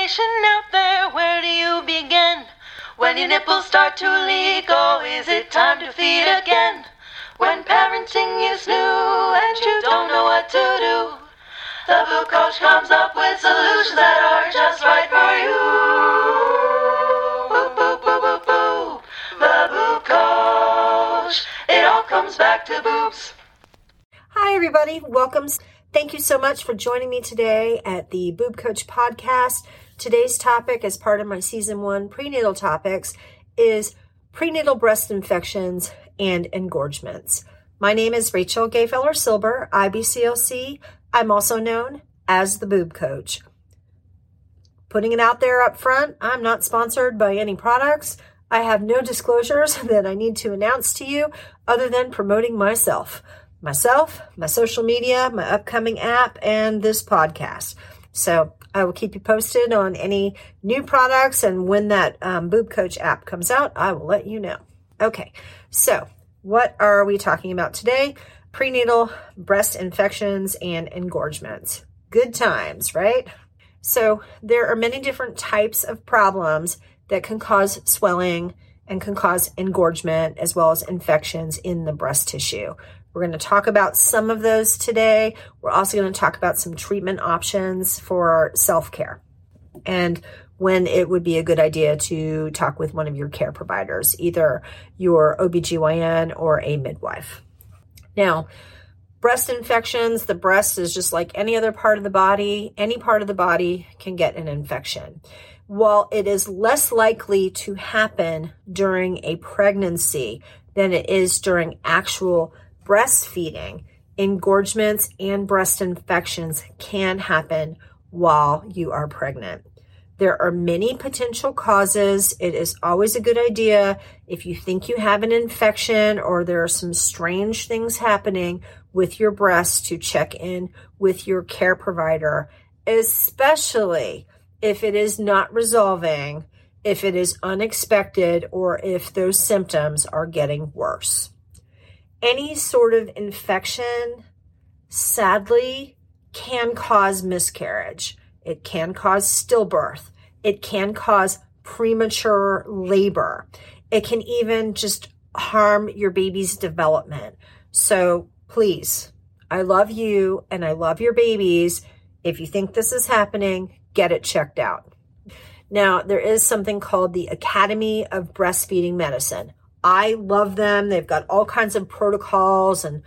information out there. Where do you begin? When your nipples start to leak, oh, is it time to feed again? When parenting is new and you don't know what to do, the Boob Coach comes up with solutions that are just right for you. Boop, boop, boop, boop, boop. The Boob Coach. It all comes back to boobs. Hi, everybody. Welcome. Thank you so much for joining me today at the Boob Coach podcast. Today's topic, as part of my season one prenatal topics, is prenatal breast infections and engorgements. My name is Rachel Gayfeller Silber, IBCLC. I'm also known as the Boob Coach. Putting it out there up front, I'm not sponsored by any products. I have no disclosures that I need to announce to you other than promoting myself myself, my social media, my upcoming app, and this podcast. So I will keep you posted on any new products and when that um, Boob Coach app comes out, I will let you know. Okay, so what are we talking about today? Prenatal breast infections and engorgements. Good times, right? So there are many different types of problems that can cause swelling and can cause engorgement as well as infections in the breast tissue. We're going to talk about some of those today. We're also going to talk about some treatment options for self care and when it would be a good idea to talk with one of your care providers, either your OBGYN or a midwife. Now, breast infections, the breast is just like any other part of the body. Any part of the body can get an infection. While it is less likely to happen during a pregnancy than it is during actual breastfeeding, engorgements and breast infections can happen while you are pregnant. There are many potential causes. It is always a good idea if you think you have an infection or there are some strange things happening with your breast to check in with your care provider, especially if it is not resolving, if it is unexpected, or if those symptoms are getting worse any sort of infection, sadly, can cause miscarriage. It can cause stillbirth. It can cause premature labor. It can even just harm your baby's development. So please, I love you and I love your babies. If you think this is happening, get it checked out. Now, there is something called the Academy of Breastfeeding Medicine. I love them. They've got all kinds of protocols and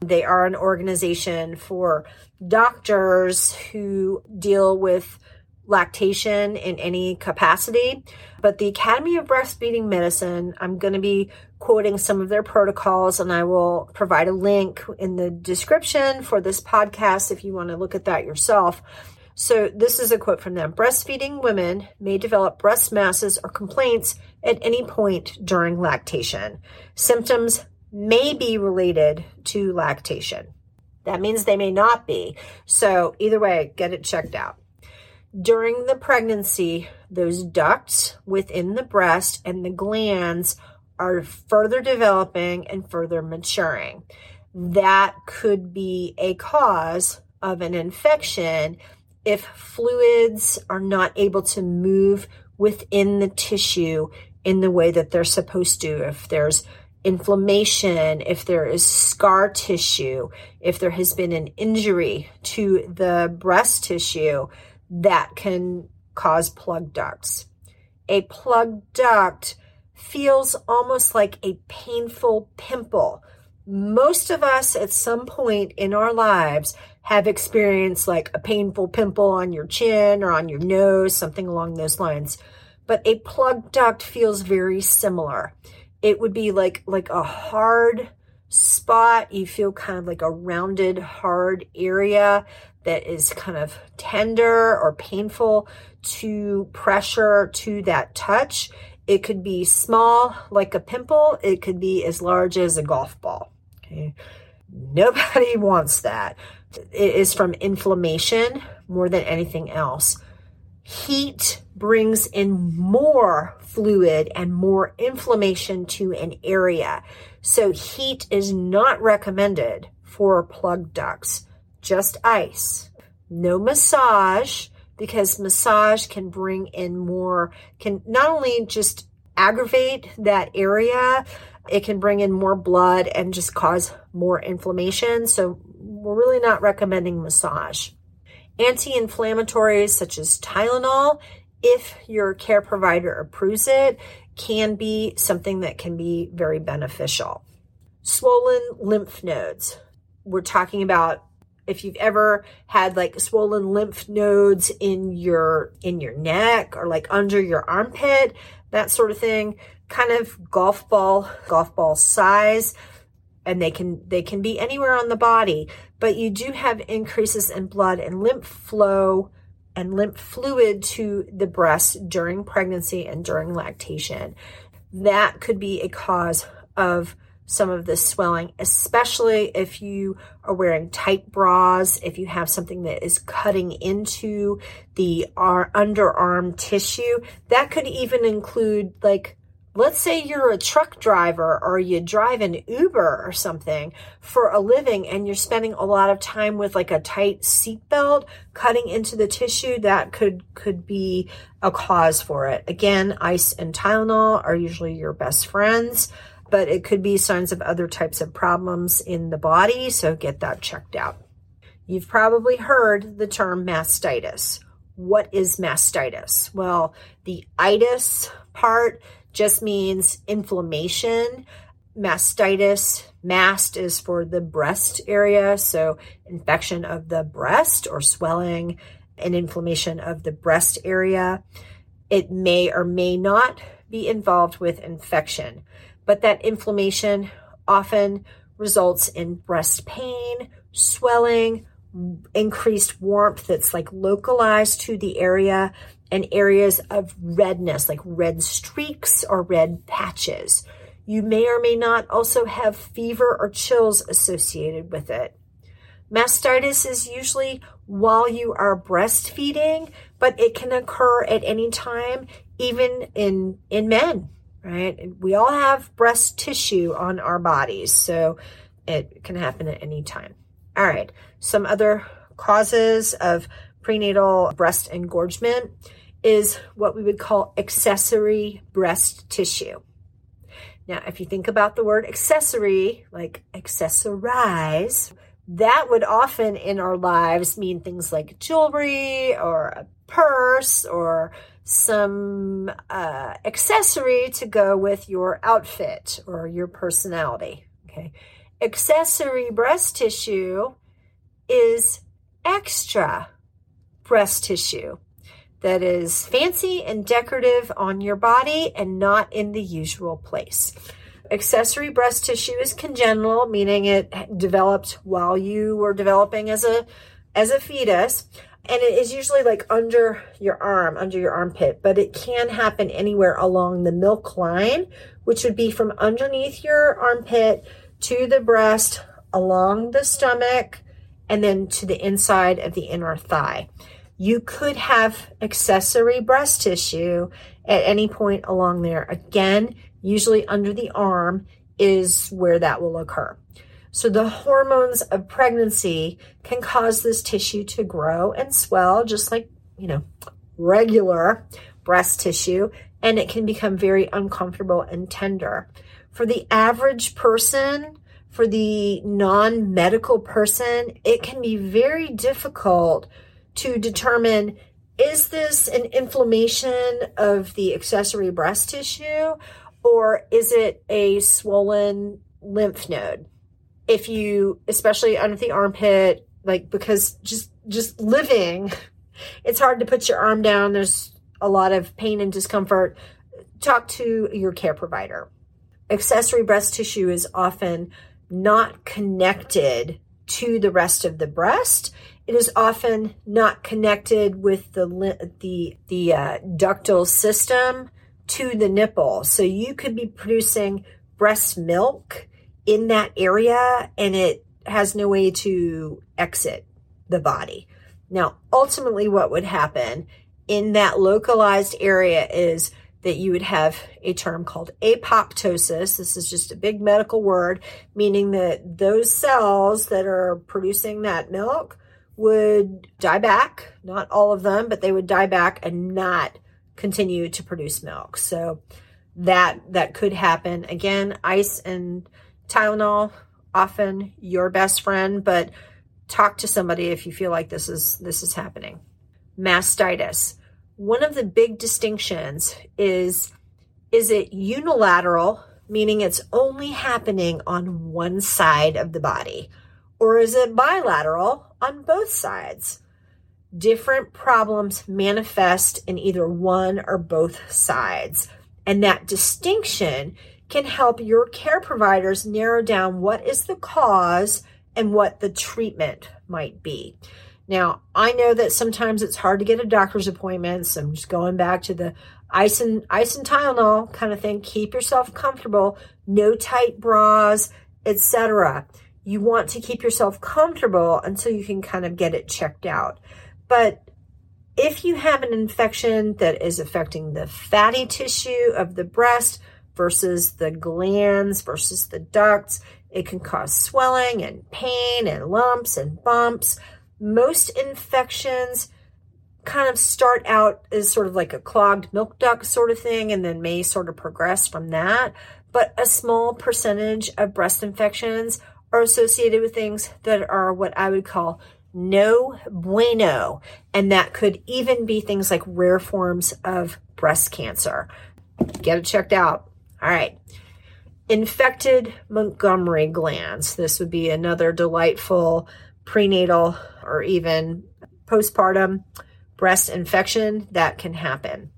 they are an organization for doctors who deal with lactation in any capacity. But the Academy of Breastfeeding Medicine, I'm going to be quoting some of their protocols and I will provide a link in the description for this podcast if you want to look at that yourself. So, this is a quote from them Breastfeeding women may develop breast masses or complaints at any point during lactation. Symptoms may be related to lactation. That means they may not be. So, either way, get it checked out. During the pregnancy, those ducts within the breast and the glands are further developing and further maturing. That could be a cause of an infection if fluids are not able to move within the tissue in the way that they're supposed to, if there's inflammation, if there is scar tissue, if there has been an injury to the breast tissue, that can cause plug ducts. A plug duct feels almost like a painful pimple. Most of us at some point in our lives have experienced like a painful pimple on your chin or on your nose, something along those lines. But a plug duct feels very similar. It would be like like a hard spot. You feel kind of like a rounded, hard area that is kind of tender or painful to pressure to that touch. It could be small, like a pimple. It could be as large as a golf ball. Okay. Nobody wants that. It is from inflammation more than anything else. Heat brings in more fluid and more inflammation to an area. So, heat is not recommended for plug ducts, just ice. No massage, because massage can bring in more, can not only just aggravate that area, it can bring in more blood and just cause more inflammation. So we're really not recommending massage. Anti-inflammatories such as Tylenol, if your care provider approves it, can be something that can be very beneficial. Swollen lymph nodes. We're talking about if you've ever had like swollen lymph nodes in your in your neck or like under your armpit, that sort of thing, kind of golf ball golf ball size and they can they can be anywhere on the body, but you do have increases in blood and lymph flow and lymph fluid to the breast during pregnancy and during lactation. That could be a cause of some of the swelling, especially if you are wearing tight bras, if you have something that is cutting into the underarm tissue. That could even include like let's say you're a truck driver or you drive an Uber or something for a living and you're spending a lot of time with like a tight seatbelt cutting into the tissue that could could be a cause for it. Again, ice and Tylenol are usually your best friends, but it could be signs of other types of problems in the body, so get that checked out. You've probably heard the term mastitis. What is mastitis? Well, the itis part just means inflammation. Mastitis, mast is for the breast area, so infection of the breast or swelling and inflammation of the breast area. It may or may not be involved with infection, but that inflammation often results in breast pain, swelling, increased warmth that's like localized to the area and areas of redness, like red streaks or red patches. You may or may not also have fever or chills associated with it. Mastitis is usually while you are breastfeeding, but it can occur at any time, even in, in men, right? We all have breast tissue on our bodies, so it can happen at any time. All right, some other causes of prenatal breast engorgement is what we would call accessory breast tissue. Now, if you think about the word accessory, like accessorize, that would often in our lives mean things like jewelry or a purse or some uh, accessory to go with your outfit or your personality. Okay. Accessory breast tissue is extra breast tissue that is fancy and decorative on your body and not in the usual place. Accessory breast tissue is congenital, meaning it developed while you were developing as a as a fetus, and it is usually like under your arm, under your armpit, but it can happen anywhere along the milk line, which would be from underneath your armpit to the breast, along the stomach, and then to the inside of the inner thigh you could have accessory breast tissue at any point along there. Again, usually under the arm is where that will occur. So the hormones of pregnancy can cause this tissue to grow and swell just like, you know, regular breast tissue and it can become very uncomfortable and tender. For the average person, for the non-medical person, it can be very difficult to determine is this an inflammation of the accessory breast tissue or is it a swollen lymph node? If you, especially under the armpit, like because just just living, it's hard to put your arm down. There's a lot of pain and discomfort. Talk to your care provider. Accessory breast tissue is often not connected to the rest of the breast it is often not connected with the the the uh, ductal system to the nipple. So you could be producing breast milk in that area and it has no way to exit the body. Now, ultimately what would happen in that localized area is that you would have a term called apoptosis. This is just a big medical word, meaning that those cells that are producing that milk would die back. Not all of them, but they would die back and not continue to produce milk. So that that could happen. Again, ice and Tylenol often your best friend, but talk to somebody if you feel like this is this is happening. Mastitis. One of the big distinctions is is it unilateral, meaning it's only happening on one side of the body, or is it bilateral on both sides? Different problems manifest in either one or both sides. And that distinction can help your care providers narrow down what is the cause and what the treatment might be. Now, I know that sometimes it's hard to get a doctor's appointment. So I'm just going back to the ice and ice and Tylenol kind of thing. Keep yourself comfortable. No tight bras, etc. You want to keep yourself comfortable until you can kind of get it checked out. But if you have an infection that is affecting the fatty tissue of the breast versus the glands versus the ducts, it can cause swelling and pain and lumps and bumps. Most infections kind of start out as sort of like a clogged milk duct sort of thing and then may sort of progress from that. But a small percentage of breast infections are associated with things that are what I would call no bueno. And that could even be things like rare forms of breast cancer. Get it checked out. All right. Infected Montgomery glands. This would be another delightful prenatal or even postpartum breast infection that can happen.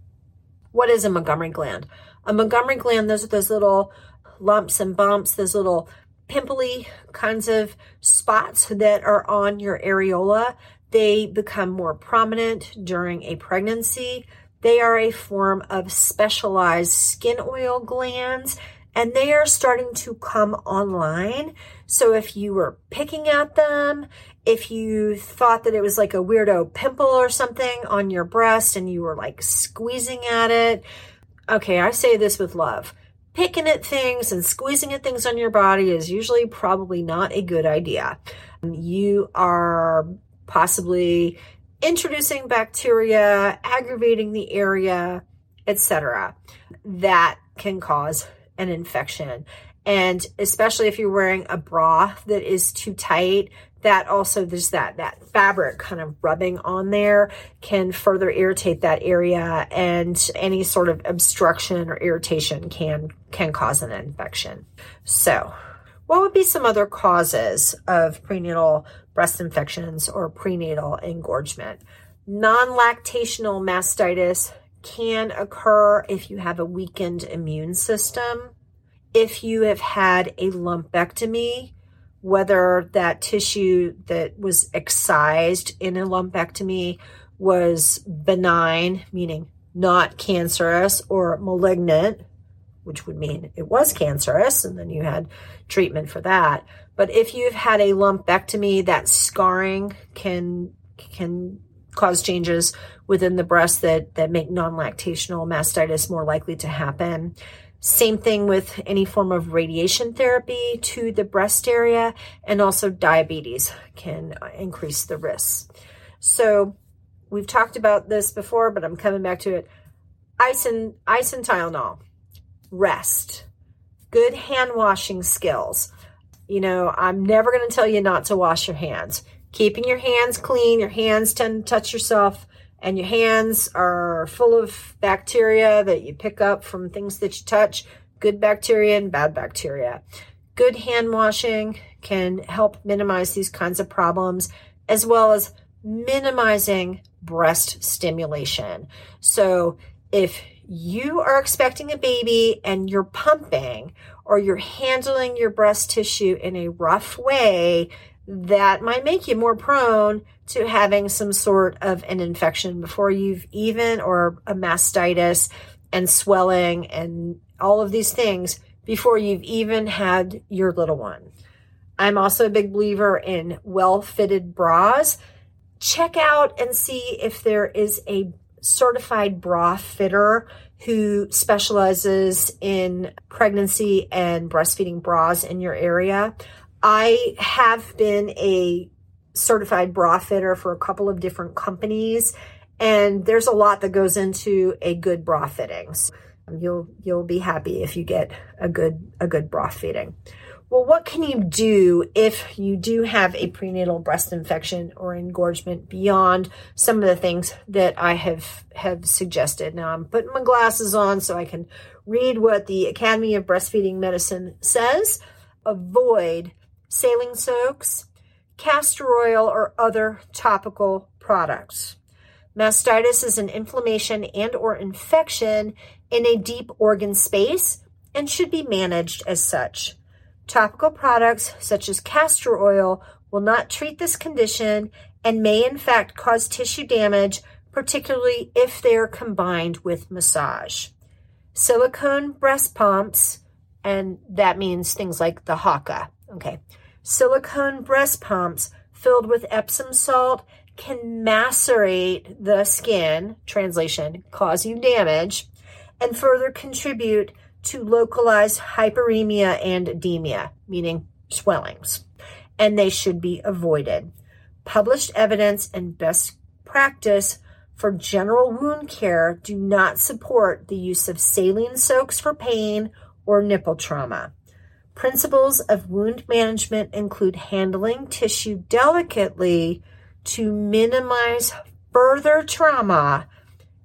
What is a Montgomery gland? A Montgomery gland, those are those little lumps and bumps, those little pimply kinds of spots that are on your areola. They become more prominent during a pregnancy. They are a form of specialized skin oil glands and they are starting to come online. So if you were picking at them, if you thought that it was like a weirdo pimple or something on your breast and you were like squeezing at it, okay, I say this with love picking at things and squeezing at things on your body is usually probably not a good idea. You are possibly introducing bacteria, aggravating the area, etc. That can cause an infection. And especially if you're wearing a bra that is too tight, that also there's that that fabric kind of rubbing on there can further irritate that area and any sort of obstruction or irritation can can cause an infection. So what would be some other causes of prenatal breast infections or prenatal engorgement? Non-lactational mastitis can occur if you have a weakened immune system. If you have had a lumpectomy whether that tissue that was excised in a lumpectomy was benign, meaning not cancerous, or malignant, which would mean it was cancerous, and then you had treatment for that. But if you've had a lumpectomy, that scarring can can cause changes within the breast that that make non-lactational mastitis more likely to happen. Same thing with any form of radiation therapy to the breast area, and also diabetes can increase the risk. So, we've talked about this before, but I'm coming back to it. Ice and ice and Tylenol, rest, good hand washing skills. You know, I'm never going to tell you not to wash your hands. Keeping your hands clean, your hands tend to touch yourself and your hands are full of bacteria that you pick up from things that you touch, good bacteria and bad bacteria. Good hand washing can help minimize these kinds of problems, as well as minimizing breast stimulation. So if you are expecting a baby and you're pumping or you're handling your breast tissue in a rough way, that might make you more prone to having some sort of an infection before you've even, or a mastitis and swelling and all of these things before you've even had your little one. I'm also a big believer in well fitted bras. Check out and see if there is a certified bra fitter who specializes in pregnancy and breastfeeding bras in your area. I have been a certified bra fitter for a couple of different companies, and there's a lot that goes into a good bra fittings. Um, you'll you'll be happy if you get a good a good bra fitting. Well, what can you do if you do have a prenatal breast infection or engorgement beyond some of the things that I have have suggested? Now I'm putting my glasses on so I can read what the Academy of Breastfeeding Medicine says. Avoid saline soaks, castor oil, or other topical products. Mastitis is an inflammation and or infection in a deep organ space and should be managed as such. Topical products such as castor oil will not treat this condition and may in fact cause tissue damage, particularly if they are combined with massage. Silicone breast pumps, and that means things like the Haakaa. Okay. Silicone breast pumps filled with Epsom salt can macerate the skin, translation, cause you damage, and further contribute to localized hyperemia and edema, meaning swellings, and they should be avoided. Published evidence and best practice for general wound care do not support the use of saline soaks for pain or nipple trauma. Principles of wound management include handling tissue delicately to minimize further trauma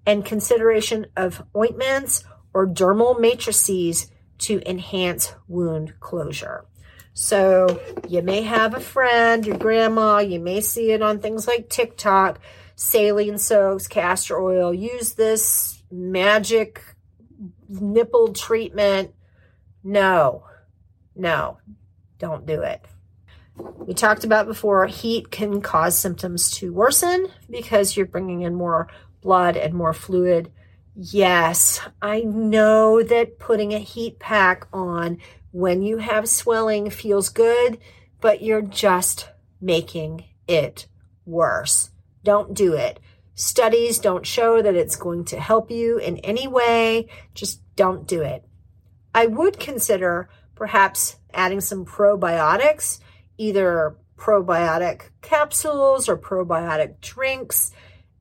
and consideration of ointments or dermal matrices to enhance wound closure. So you may have a friend, your grandma, you may see it on things like TikTok, saline soaks, castor oil. Use this magic nipple treatment. No, no, don't do it. We talked about before, heat can cause symptoms to worsen because you're bringing in more blood and more fluid Yes, I know that putting a heat pack on when you have swelling feels good, but you're just making it worse. Don't do it. Studies don't show that it's going to help you in any way. Just don't do it. I would consider perhaps adding some probiotics, either probiotic capsules or probiotic drinks,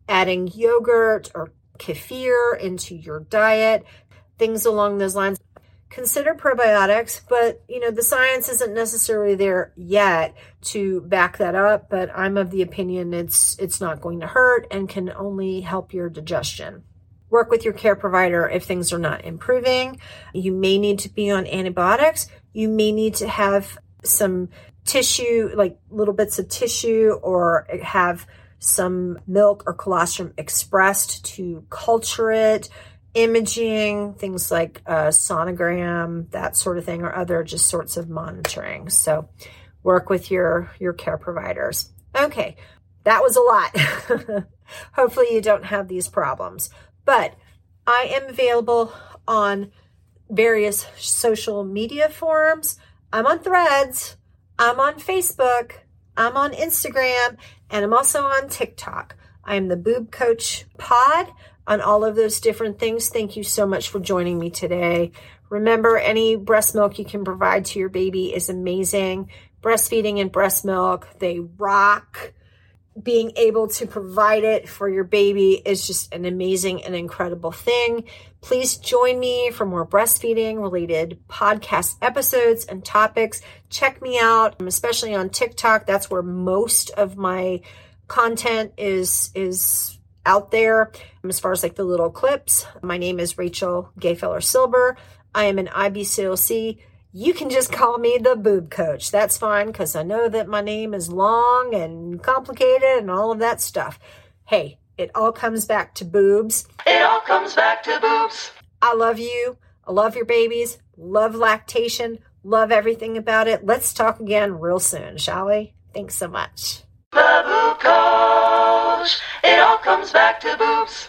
adding yogurt or kefir into your diet, things along those lines. Consider probiotics, but you know, the science isn't necessarily there yet to back that up, but I'm of the opinion it's it's not going to hurt and can only help your digestion. Work with your care provider if things are not improving. You may need to be on antibiotics. You may need to have some tissue, like little bits of tissue, or have some milk or colostrum expressed to culture it, imaging, things like a sonogram, that sort of thing, or other just sorts of monitoring. So work with your, your care providers. Okay, that was a lot. Hopefully you don't have these problems. But I am available on various social media forums. I'm on threads. I'm on Facebook. I'm on Instagram and I'm also on TikTok. I am the Boob Coach Pod on all of those different things. Thank you so much for joining me today. Remember, any breast milk you can provide to your baby is amazing. Breastfeeding and breast milk, they rock being able to provide it for your baby is just an amazing and incredible thing. Please join me for more breastfeeding related podcast episodes and topics. Check me out, um, especially on TikTok. That's where most of my content is is out there. Um, as far as like the little clips, my name is Rachel Gayfeller Silber. I am an IBCLC you can just call me the boob coach. That's fine because I know that my name is long and complicated and all of that stuff. Hey, it all comes back to boobs. It all comes back to boobs. I love you. I love your babies. Love lactation. Love everything about it. Let's talk again real soon, shall we? Thanks so much. The boob coach. It all comes back to boobs.